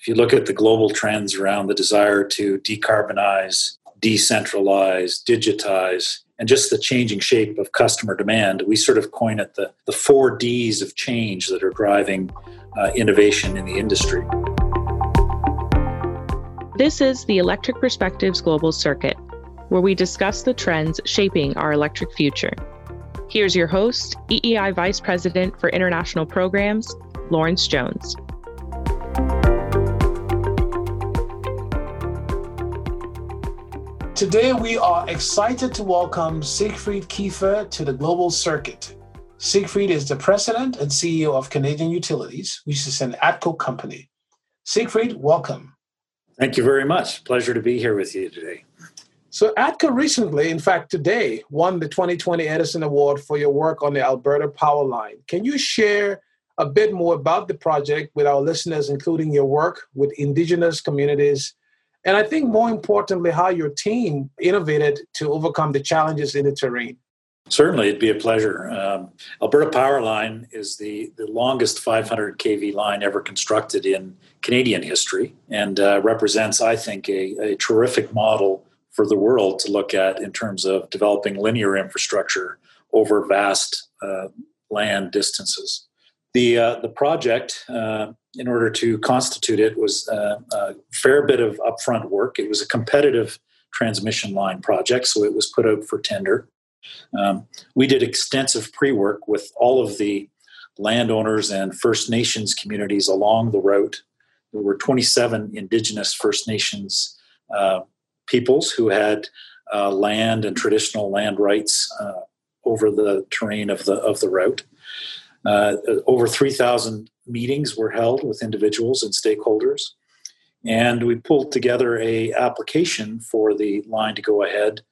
if you look at the global trends around the desire to decarbonize, decentralize, digitize, and just the changing shape of customer demand, we sort of coin it the, the four Ds of change that are driving uh, innovation in the industry. This is the Electric Perspectives Global Circuit, where we discuss the trends shaping our electric future. Here's your host, EEI Vice President for International Programs, Lawrence Jones. Today, we are excited to welcome Siegfried Kiefer to the Global Circuit. Siegfried is the president and CEO of Canadian Utilities, which is an ATCO company. Siegfried, welcome. Thank you very much. Pleasure to be here with you today. So, ATCO recently, in fact, today, won the 2020 Edison Award for your work on the Alberta Power Line. Can you share a bit more about the project with our listeners, including your work with Indigenous communities? And I think more importantly, how your team innovated to overcome the challenges in the terrain. Certainly, it'd be a pleasure. Um, Alberta Power Line is the, the longest 500 kV line ever constructed in Canadian history and uh, represents, I think, a, a terrific model for the world to look at in terms of developing linear infrastructure over vast uh, land distances. The, uh, the project, uh, in order to constitute it, was uh, a fair bit of upfront work. It was a competitive transmission line project, so it was put out for tender. Um, we did extensive pre work with all of the landowners and First Nations communities along the route. There were 27 Indigenous First Nations uh, peoples who had uh, land and traditional land rights over the terrain of the of the route. Uh, over 3,000 meetings were held with individuals and stakeholders, and we pulled together a application for the line to go ahead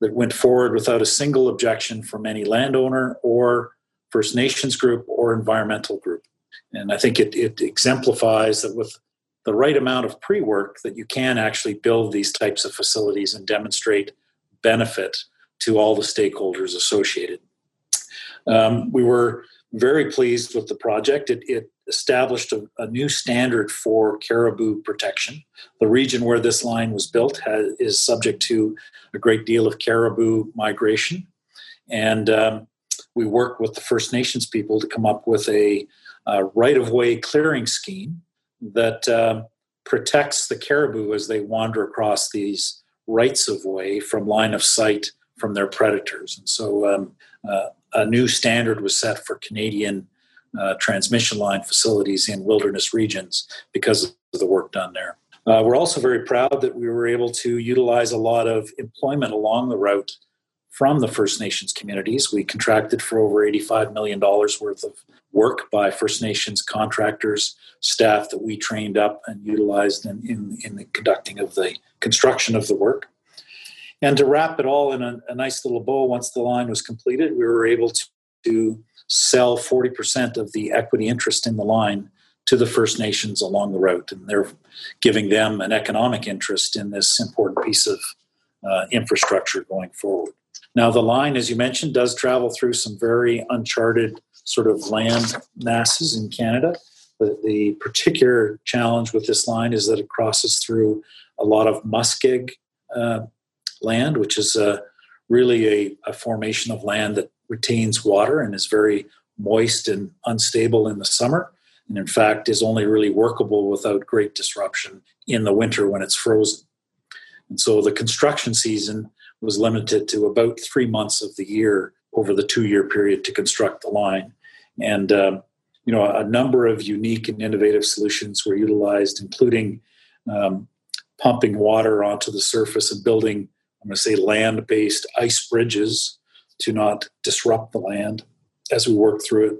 that went forward without a single objection from any landowner or First Nations group or environmental group. And I think it, it exemplifies that with the right amount of pre work, that you can actually build these types of facilities and demonstrate benefit to all the stakeholders associated. Um, we were very pleased with the project. It, it established a, a, new standard for caribou protection. The region where this line was built has, is subject to a great deal of caribou migration. And um, we worked with the First Nations people to come up with a, right of way clearing scheme that uh, protects the caribou as they wander across these rights of way from line of sight from their predators. And so um, uh, a new standard was set for Canadian uh, transmission line facilities in wilderness regions because of the work done there. Uh, we're also very proud that we were able to utilize a lot of employment along the route from the First Nations communities. We contracted for over $85 million worth of work by First Nations contractors, staff that we trained up and utilized in, in, in the conducting of the construction of the work. And to wrap it all in a, a nice little bow, once the line was completed, we were able to, to sell 40% of the equity interest in the line to the First Nations along the route. And they're giving them an economic interest in this important piece of uh, infrastructure going forward. Now, the line, as you mentioned, does travel through some very uncharted sort of land masses in Canada. The, the particular challenge with this line is that it crosses through a lot of muskeg uh, land, which is a, really a, a formation of land that retains water and is very moist and unstable in the summer and in fact is only really workable without great disruption in the winter when it's frozen. And so the construction season was limited to about three months of the year over the two year period to construct the line. And um, you know, a number of unique and innovative solutions were utilized, including um, pumping water onto the surface and building I'm going to say land based ice bridges to not disrupt the land as we work through it.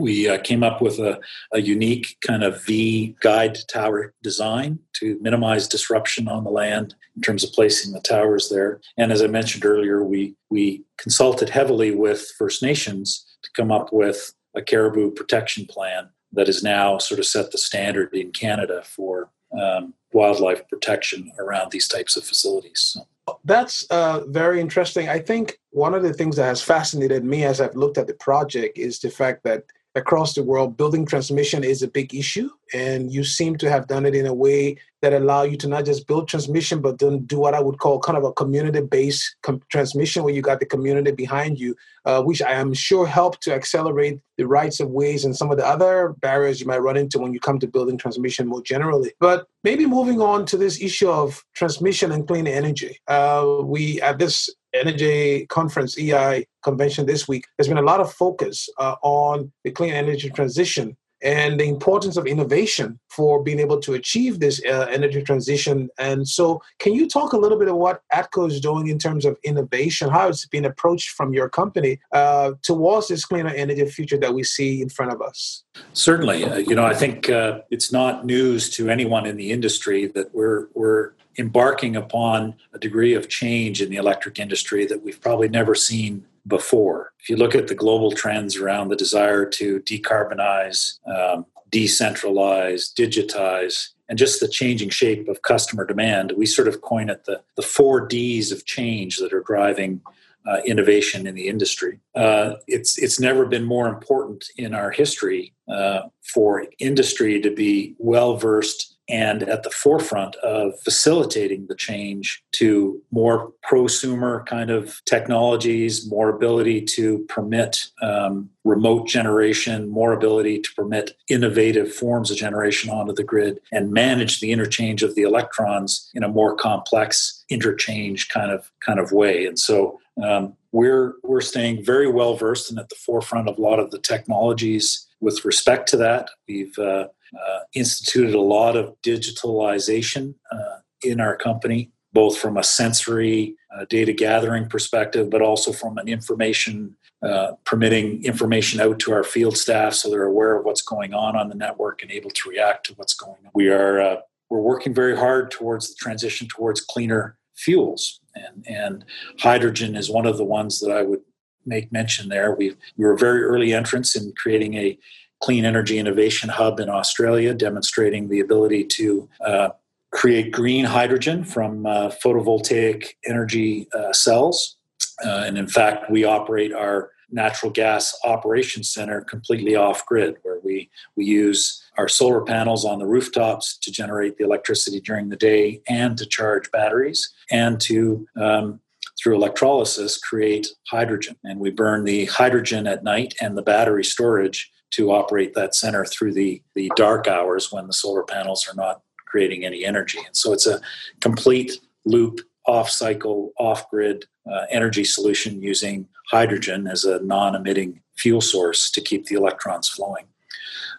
We uh, came up with a, a unique kind of V guyed tower design to minimize disruption on the land in terms of placing the towers there. And as I mentioned earlier, we, we consulted heavily with First Nations to come up with a caribou protection plan that has now sort of set the standard in Canada for um, wildlife protection around these types of facilities. So. That's uh, very interesting. I think one of the things that has fascinated me as I've looked at the project is the fact that across the world, building transmission is a big issue. And you seem to have done it in a way that allow you to not just build transmission, but then do what I would call kind of a community-based com- transmission, where you got the community behind you, uh, which I am sure helped to accelerate the rights of ways and some of the other barriers you might run into when you come to building transmission more generally. But maybe moving on to this issue of transmission and clean energy, uh, we at this energy conference EEI convention this week, there's been a lot of focus uh, on the clean energy transition and the importance of innovation for being able to achieve this uh, energy transition. And so, can you talk a little bit of what ATCO is doing in terms of innovation, how it's been approached from your company uh, towards this cleaner energy future that we see in front of us? Certainly. Uh, you know, I think uh, it's not news to anyone in the industry that we're, we're embarking upon a degree of change in the electric industry that we've probably never seen before. If you look at the global trends around the desire to decarbonize, um, decentralize, digitize, and just the changing shape of customer demand, we sort of coin it the, the four Ds of change that are driving uh, innovation in the industry. Uh, it's it's never been more important in our history uh, for industry to be well versed and at the forefront of facilitating the change to more prosumer kind of technologies, more ability to permit um, remote generation, more ability to permit innovative forms of generation onto the grid, and manage the interchange of the electrons in a more complex interchange kind of kind of way. And so um, we're we're staying very well versed and at the forefront of a lot of the technologies with respect to that. We've uh, uh, instituted a lot of digitalization uh, in our company, both from a sensory uh, data gathering perspective, but also from an information uh, permitting information out to our field staff so they're aware of what's going on on the network and able to react to what's going on. We are uh, we're working very hard towards the transition towards cleaner fuels, and and hydrogen is one of the ones that I would make mention there. We we were very early entrants in creating a Clean Energy Innovation Hub in Australia, demonstrating the ability to uh, create green hydrogen from uh, photovoltaic energy uh, cells. Uh, and in fact, we operate our natural gas operations center completely off grid, where we, we use our solar panels on the rooftops to generate the electricity during the day and to charge batteries and to um, through electrolysis create hydrogen and we burn the hydrogen at night and the battery storage to operate that center through the, the dark hours when the solar panels are not creating any energy. And so it's a complete loop, off cycle, off grid uh, energy solution using hydrogen as a non emitting fuel source to keep the electrons flowing.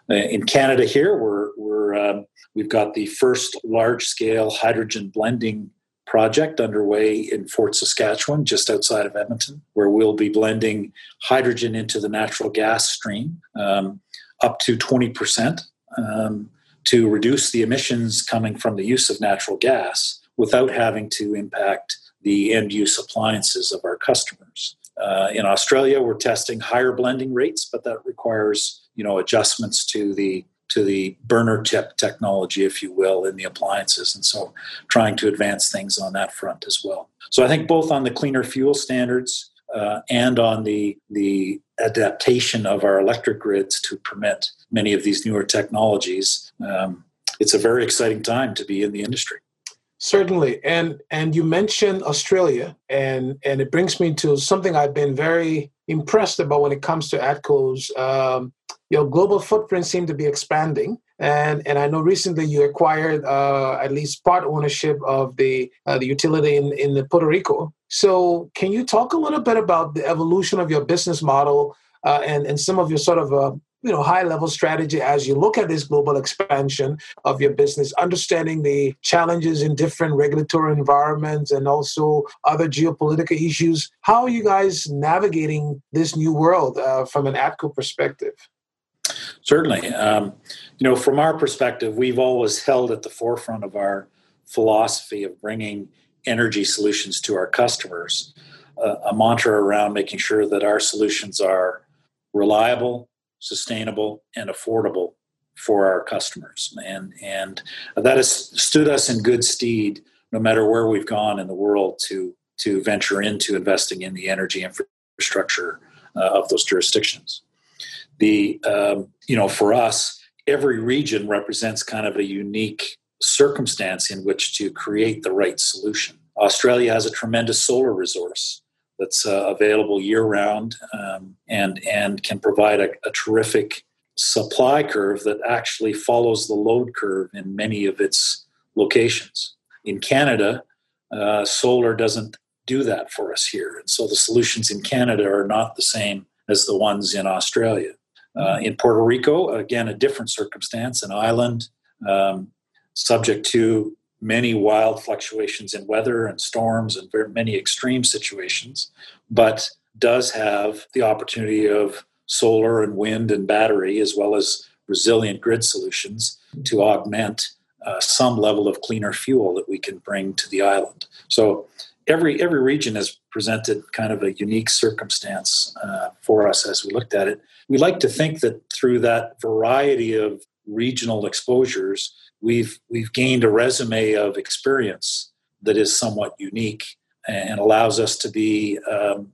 Uh, in Canada, here, we're, we're, um, we've got the first large scale hydrogen blending project underway in Fort Saskatchewan, just outside of Edmonton, where we'll be blending hydrogen into the natural gas stream um, up to 20% um, to reduce the emissions coming from the use of natural gas without having to impact the end use appliances of our customers. Uh, in Australia, we're testing higher blending rates, but that requires you know adjustments to the to the burner tip technology, if you will, in the appliances. And so trying to advance things on that front as well. So I think both on the cleaner fuel standards uh, and on the, the adaptation of our electric grids to permit many of these newer technologies, um, it's a very exciting time to be in the industry. Certainly, and and you mentioned Australia, and and it brings me to something I've been very impressed about when it comes to ATCO's um, your global footprint seemed to be expanding. And, and I know recently you acquired uh, at least part ownership of the, uh, the utility in, in Puerto Rico. So, can you talk a little bit about the evolution of your business model uh, and, and some of your sort of uh, you know high level strategy as you look at this global expansion of your business understanding the challenges in different regulatory environments and also other geopolitical issues how are you guys navigating this new world uh, from an atco perspective Certainly. Um, you know, from our perspective, we've always held at the forefront of our philosophy of bringing energy solutions to our customers, uh, a mantra around making sure that our solutions are reliable, sustainable, and affordable for our customers. And, and that has stood us in good stead no matter where we've gone in the world to, to venture into investing in the energy infrastructure uh, of those jurisdictions the um, you know for us, every region represents kind of a unique circumstance in which to create the right solution. Australia has a tremendous solar resource that's uh, available year round um, and and can provide a, a, terrific supply curve that actually follows the load curve in many of its locations. In Canada, uh, solar doesn't do that for us here, and so the solutions in Canada are not the same as the ones in Australia. Uh, in Puerto Rico, again, a different circumstance, an island um, subject to many wild fluctuations in weather and storms and very many extreme situations, but does have the opportunity of solar and wind and battery, as well as resilient grid solutions to augment uh, some level of cleaner fuel that we can bring to the island. So every every region has presented kind of a unique circumstance uh, for us as we looked at it. We like to think that through that variety of regional exposures, we've we've gained a resume of experience that is somewhat unique and allows us to be um,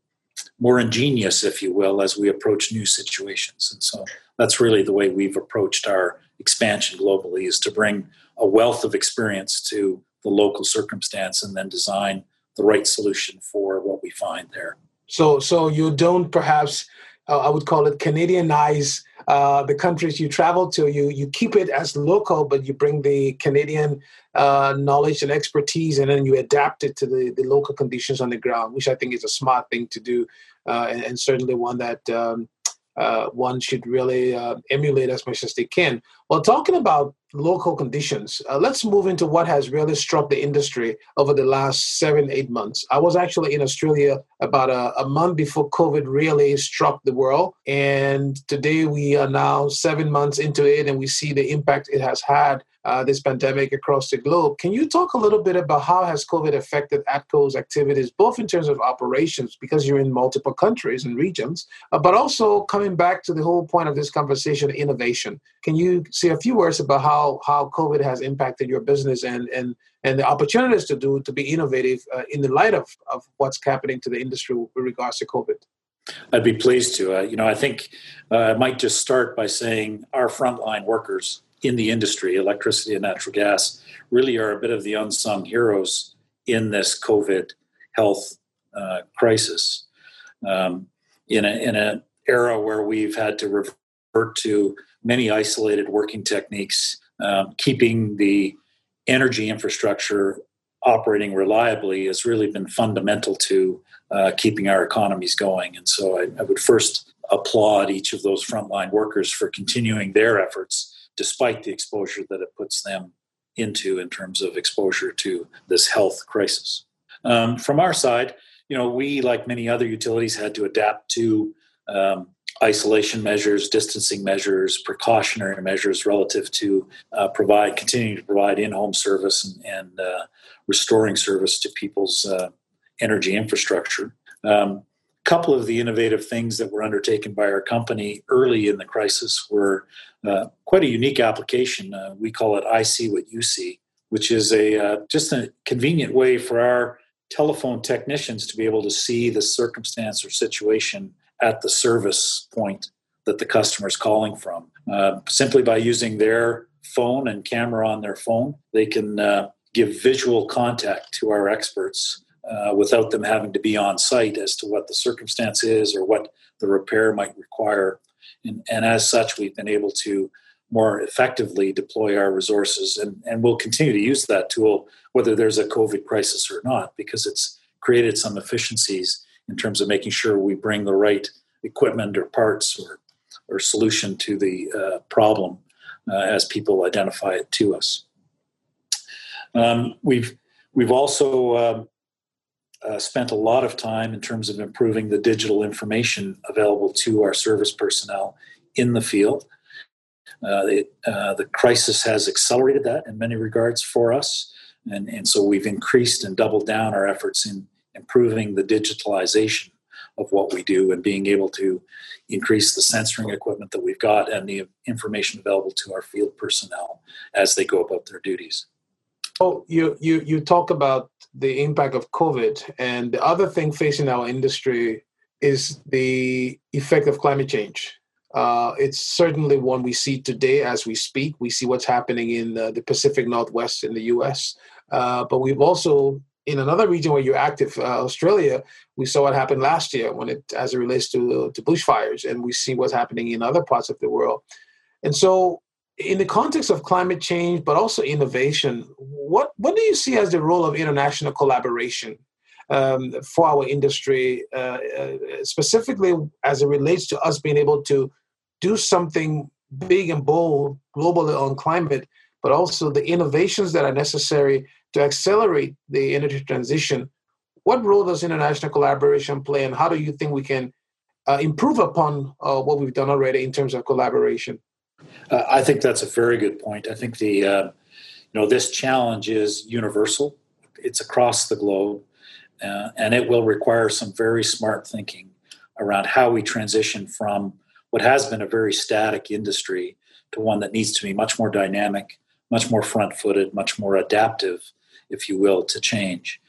more ingenious, if you will, as we approach new situations. And so that's really the way we've approached our expansion globally is to bring a wealth of experience to the local circumstance and then design the right solution for what we find there. So, so you don't perhaps, uh, I would call it Canadianize uh, the countries you travel to. You you keep it as local, but you bring the Canadian uh, knowledge and expertise, and then you adapt it to the, the local conditions on the ground, which I think is a smart thing to do, uh, and, and, certainly one that um, uh, one should really uh, emulate as much as they can. Well, talking about local conditions, uh, let's move into what has really struck the industry over the last seven, eight months. I was actually in Australia about a, a month before COVID really struck the world. And today we are now seven months into it, and we see the impact it has had uh, this pandemic across the globe. Can you talk a little bit about how has COVID affected ATCO's activities, both in terms of operations, because you're in multiple countries and regions, uh, but also coming back to the whole point of this conversation, innovation. Can you say a few words about how how COVID has impacted your business and and and the opportunities to do to be innovative uh, in the light of of what's happening to the industry with regards to COVID? I'd be pleased to. Uh, you know, I think uh, I might just start by saying our frontline workers in the industry, electricity and natural gas, really are a bit of the unsung heroes in this COVID health uh, crisis. Um, in in an era where we've had to revert to many isolated working techniques, um, keeping the energy infrastructure operating reliably has really been fundamental to uh, keeping our economies going. And so I, I would first applaud each of those frontline workers for continuing their efforts despite the exposure that it puts them into in terms of exposure to this health crisis. Um, from our side, you know, we, like many other utilities, had to adapt to um, isolation measures, distancing measures, precautionary measures relative to uh, provide, continuing to provide in-home service and, and uh, restoring service to people's uh, energy infrastructure. Um, couple of the innovative things that were undertaken by our company early in the crisis were uh, quite a unique application. Uh, we call it I see what you see, which is a uh, just a convenient way for our telephone technicians to be able to see the circumstance or situation at the service point that the customer is calling from. Uh, simply by using their phone and camera on their phone, they can uh, give visual contact to our experts uh, without them having to be on site as to what the circumstance is or what the repair might require. And, and as such, we've been able to more effectively deploy our resources and, and we'll continue to use that tool whether there's a COVID crisis or not because it's created some efficiencies in terms of making sure we bring the right equipment or parts or, or solution to the uh, problem uh, as people identify it to us. Um, we've we've also um, uh, spent a lot of time in terms of improving the digital information available to our service personnel in the field. Uh, it, uh, the crisis has accelerated that in many regards for us, and, and so we've increased and doubled down our efforts in improving the digitalization of what we do and being able to increase the sensoring equipment that we've got and the information available to our field personnel as they go about their duties. Oh, you you you talk about the impact of COVID, and the other thing facing our industry is the effect of climate change. Uh, it's certainly one we see today as we speak. We see what's happening in the, the Pacific Northwest in the US. Uh, but we've also, in another region where you're active, uh, Australia, we saw what happened last year when it, as it relates to, to bushfires, and we see what's happening in other parts of the world. And so, in the context of climate change, but also innovation, what, what do you see as the role of international collaboration um, for our industry, uh, uh, specifically as it relates to us being able to do something big and bold globally on climate, but also the innovations that are necessary to accelerate the energy transition. What role does international collaboration play, and how do you think we can uh, improve upon uh, what we've done already in terms of collaboration? Uh, I think that's a very good point. I think the uh, you know this challenge is universal; it's across the globe, uh, and it will require some very smart thinking around how we transition from what has been a very static industry to one that needs to be much more dynamic, much more front footed, much more adaptive, if you will, to change.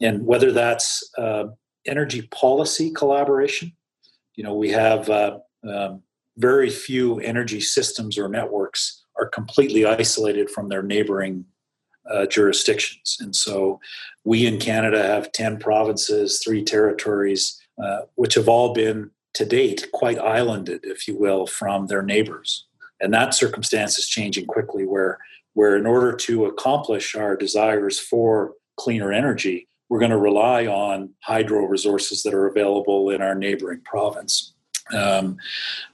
And whether that's uh, energy policy collaboration, you know, we have uh, um, very few energy systems or networks are completely isolated from their neighboring uh, jurisdictions. And so we in Canada have 10 provinces, three territories, uh, which have all been to date quite islanded, if you will, from their neighbors. And that circumstance is changing quickly, where, where in order to accomplish our desires for cleaner energy, we're going to rely on hydro resources that are available in our neighboring province. Um,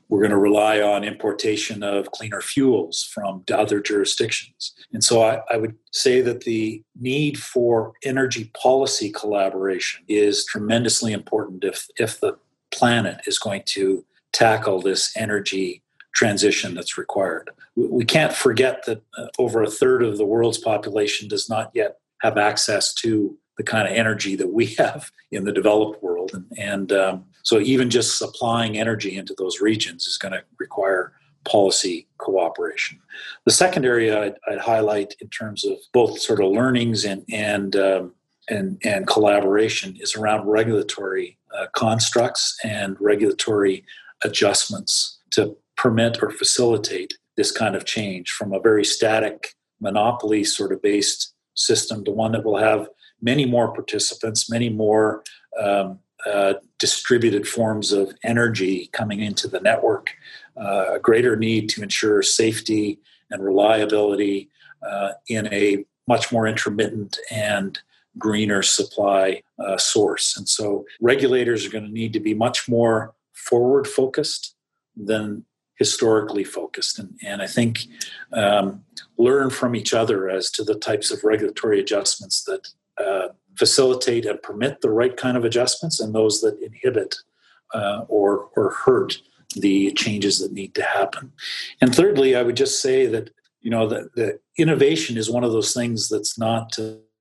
we're going to rely on importation of cleaner fuels from other jurisdictions. And so I, I, would say that the need for energy policy collaboration is tremendously important if, if the planet is going to tackle this energy transition that's required. We can't forget that uh, over a third of the world's population does not yet have access to the kind of energy that we have in the developed world. And, and um, so, even just supplying energy into those regions is going to require policy cooperation. The second area I'd, I'd, highlight in terms of both sort of learnings and, and um, and, and collaboration is around regulatory uh, constructs and regulatory adjustments to permit or facilitate this kind of change from a very static monopoly sort of based system to one that will have many more participants, many more um, uh, distributed forms of energy coming into the network, uh, a greater need to ensure safety and reliability uh, in a much more intermittent and greener supply uh, source. And so regulators are going to need to be much more forward focused than historically focused. And, and I think um, learn from each other as to the types of regulatory adjustments that uh, facilitate and permit the right kind of adjustments and those that inhibit uh, or, or hurt the changes that need to happen. And thirdly, I would just say that you know the, the innovation is one of those things that's not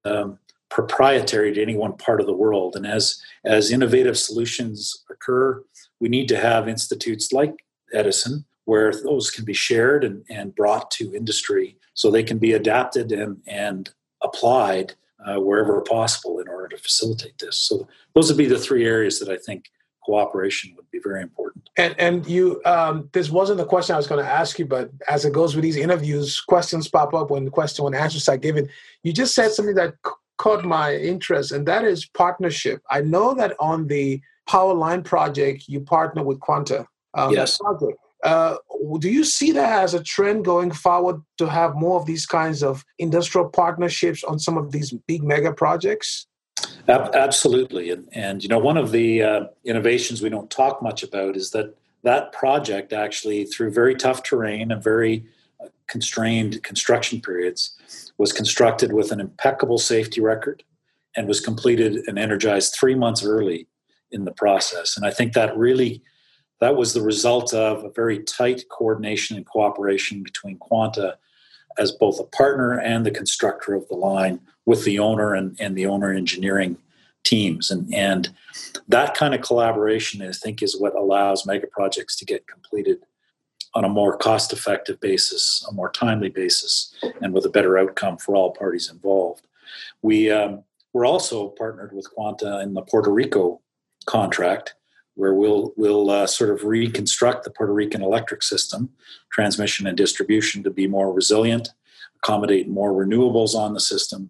um, proprietary to any one part of the world. And as as innovative solutions occur, we need to have institutes like Edison where those can be shared and, and brought to industry so they can be adapted and, and applied uh, wherever possible in order to facilitate this. So those would be the three areas that I think cooperation would be very important. And and you, um, this wasn't the question I was going to ask you, but as it goes with these interviews, questions pop up when the question when answers are given. You just said something that caught my interest, and that is partnership. I know that on the Power Line project, you partner with Quanta. Um, yes. Uh, do you see that as a trend going forward to have more of these kinds of industrial partnerships on some of these big mega projects? Absolutely, and and you know one of the uh, innovations we don't talk much about is that that project actually through very tough terrain and very uh, constrained construction periods was constructed with an impeccable safety record and was completed and energized three months early in the process. And I think that really that was the result of a very tight coordination and cooperation between Quanta as both a partner and the constructor of the line with the owner and, and the owner engineering teams. And, and that kind of collaboration, I think, is what allows mega projects to get completed on a more cost effective basis, a more timely basis, and with a better outcome for all parties involved. We, um, we're also partnered with Quanta in the Puerto Rico contract, where we'll we'll uh, sort of reconstruct the Puerto Rican electric system, transmission and distribution to be more resilient, accommodate more renewables on the system,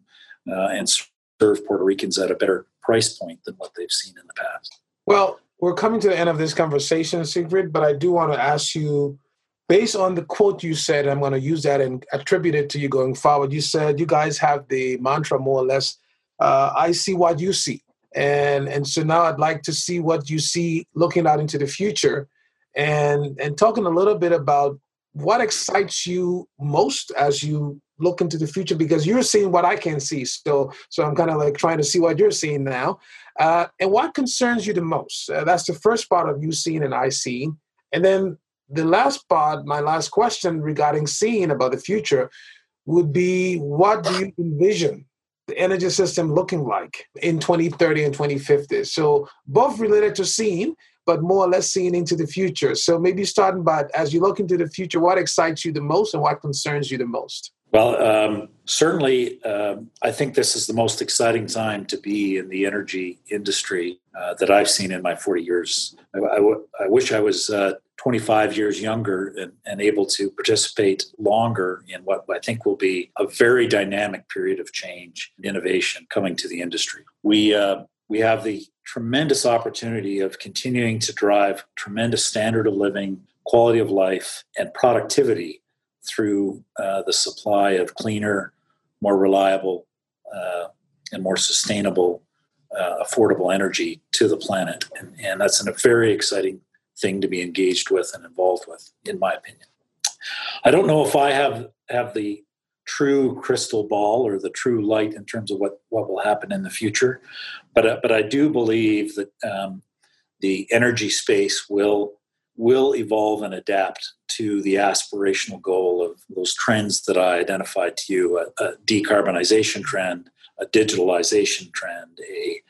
uh, and serve Puerto Ricans at a better price point than what they've seen in the past. Well, we're coming to the end of this conversation, Siegfried, but I do want to ask you, based on the quote you said, I'm going to use that and attribute it to you going forward. You said you guys have the mantra more or less, uh, I see what you see. And, and so now I'd like to see what you see looking out into the future and, and talking a little bit about what excites you most as you look into the future because you're seeing what I can see. So, so I'm kind of like trying to see what you're seeing now. Uh, and what concerns you the most? Uh, that's the first part of you seeing and I seeing. And then the last part, my last question regarding seeing about the future would be what do you envision the energy system looking like in 2030 and 2050? So both related to seeing, but more or less seeing into the future. So maybe starting by as you look into the future, what excites you the most and what concerns you the most? Well, um, certainly, um, I think this is the most exciting time to be in the energy industry uh, that I've seen in my 40 years. I, I, w- I wish I was uh, 25 years younger and, and, able to participate longer in what I think will be a very dynamic period of change and innovation coming to the industry. We, uh, we have the tremendous opportunity of continuing to drive tremendous standard of living, quality of life, and productivity through uh, the supply of cleaner, more reliable, uh, and more sustainable, uh, affordable energy to the planet. And, and that's a very exciting thing to be engaged with and involved with, in my opinion. I don't know if I have have the true crystal ball or the true light in terms of what, what will happen in the future, but uh, but I do believe that um, the energy space will will evolve and adapt to the aspirational goal of those trends that I identified to you a, a decarbonization trend, a digitalization trend, a,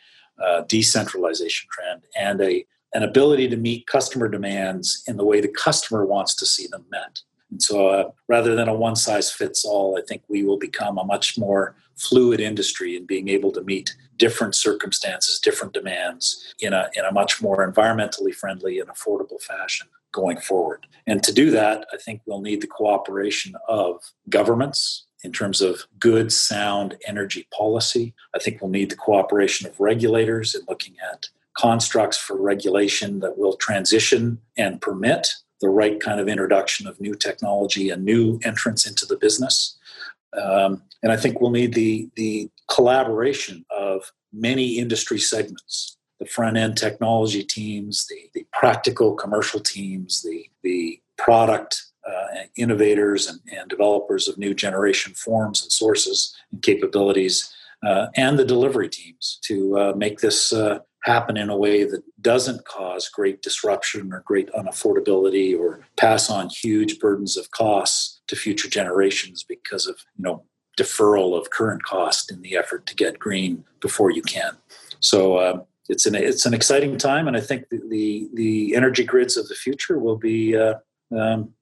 a decentralization trend, and a, an ability to meet customer demands in the way the customer wants to see them met. And so, uh, rather than a one size fits all, I think we will become a much more fluid industry in being able to meet different circumstances, different demands in a, in a much more environmentally friendly and affordable fashion going forward. And to do that, I think we'll need the cooperation of governments in terms of good, sound energy policy. I think we'll need the cooperation of regulators in looking at constructs for regulation that will transition and permit the right kind of introduction of new technology and new entrance into the business. Um, and I think we'll need the, the collaboration of many industry segments the front end technology teams, the, the practical commercial teams, the, the product uh, innovators and, and, developers of new generation forms and sources and capabilities, uh, and the delivery teams to uh, make this uh, happen in a way that doesn't cause great disruption or great unaffordability or pass on huge burdens of costs to future generations because of you know deferral of current cost in the effort to get green before you can. So uh, it's an it's an exciting time, and I think the the, the energy grids of the future will be uh, um,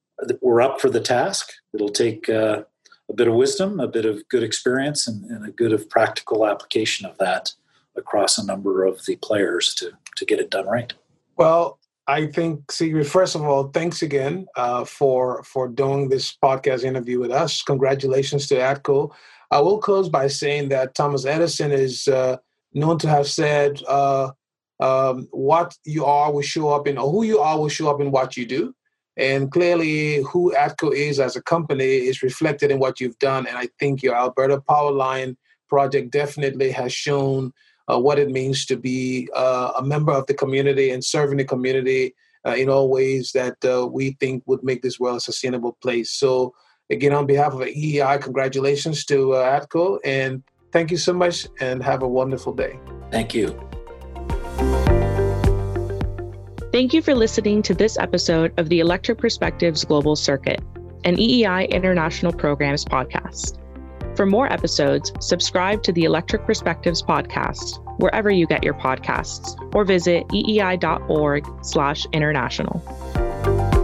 we're up for the task. It'll take uh, a bit of wisdom, a bit of good experience, and, and a good of practical application of that across a number of the players to to get it done right. Well, I think, Siegfried, first of all, thanks again uh, for for doing this podcast interview with us. Congratulations to ATCO. I will close by saying that Thomas Edison is uh, known to have said, uh, um, "What you are will show up in, or who you are will show up in what you do." And clearly, who ATCO is as a company is reflected in what you've done. And I think your Alberta Power Line project definitely has shown uh, what it means to be uh, a member of the community and serving the community uh, in all ways that uh, we think would make this world a sustainable place. So, again, on behalf of EEI, congratulations to uh, ATCO and thank you so much and have a wonderful day. Thank you. Thank you for listening to this episode of the Electric Perspectives Global Circuit, an EEI International Programs podcast. For more episodes, subscribe to the Electric Perspectives podcast wherever you get your podcasts or visit eei.org/international.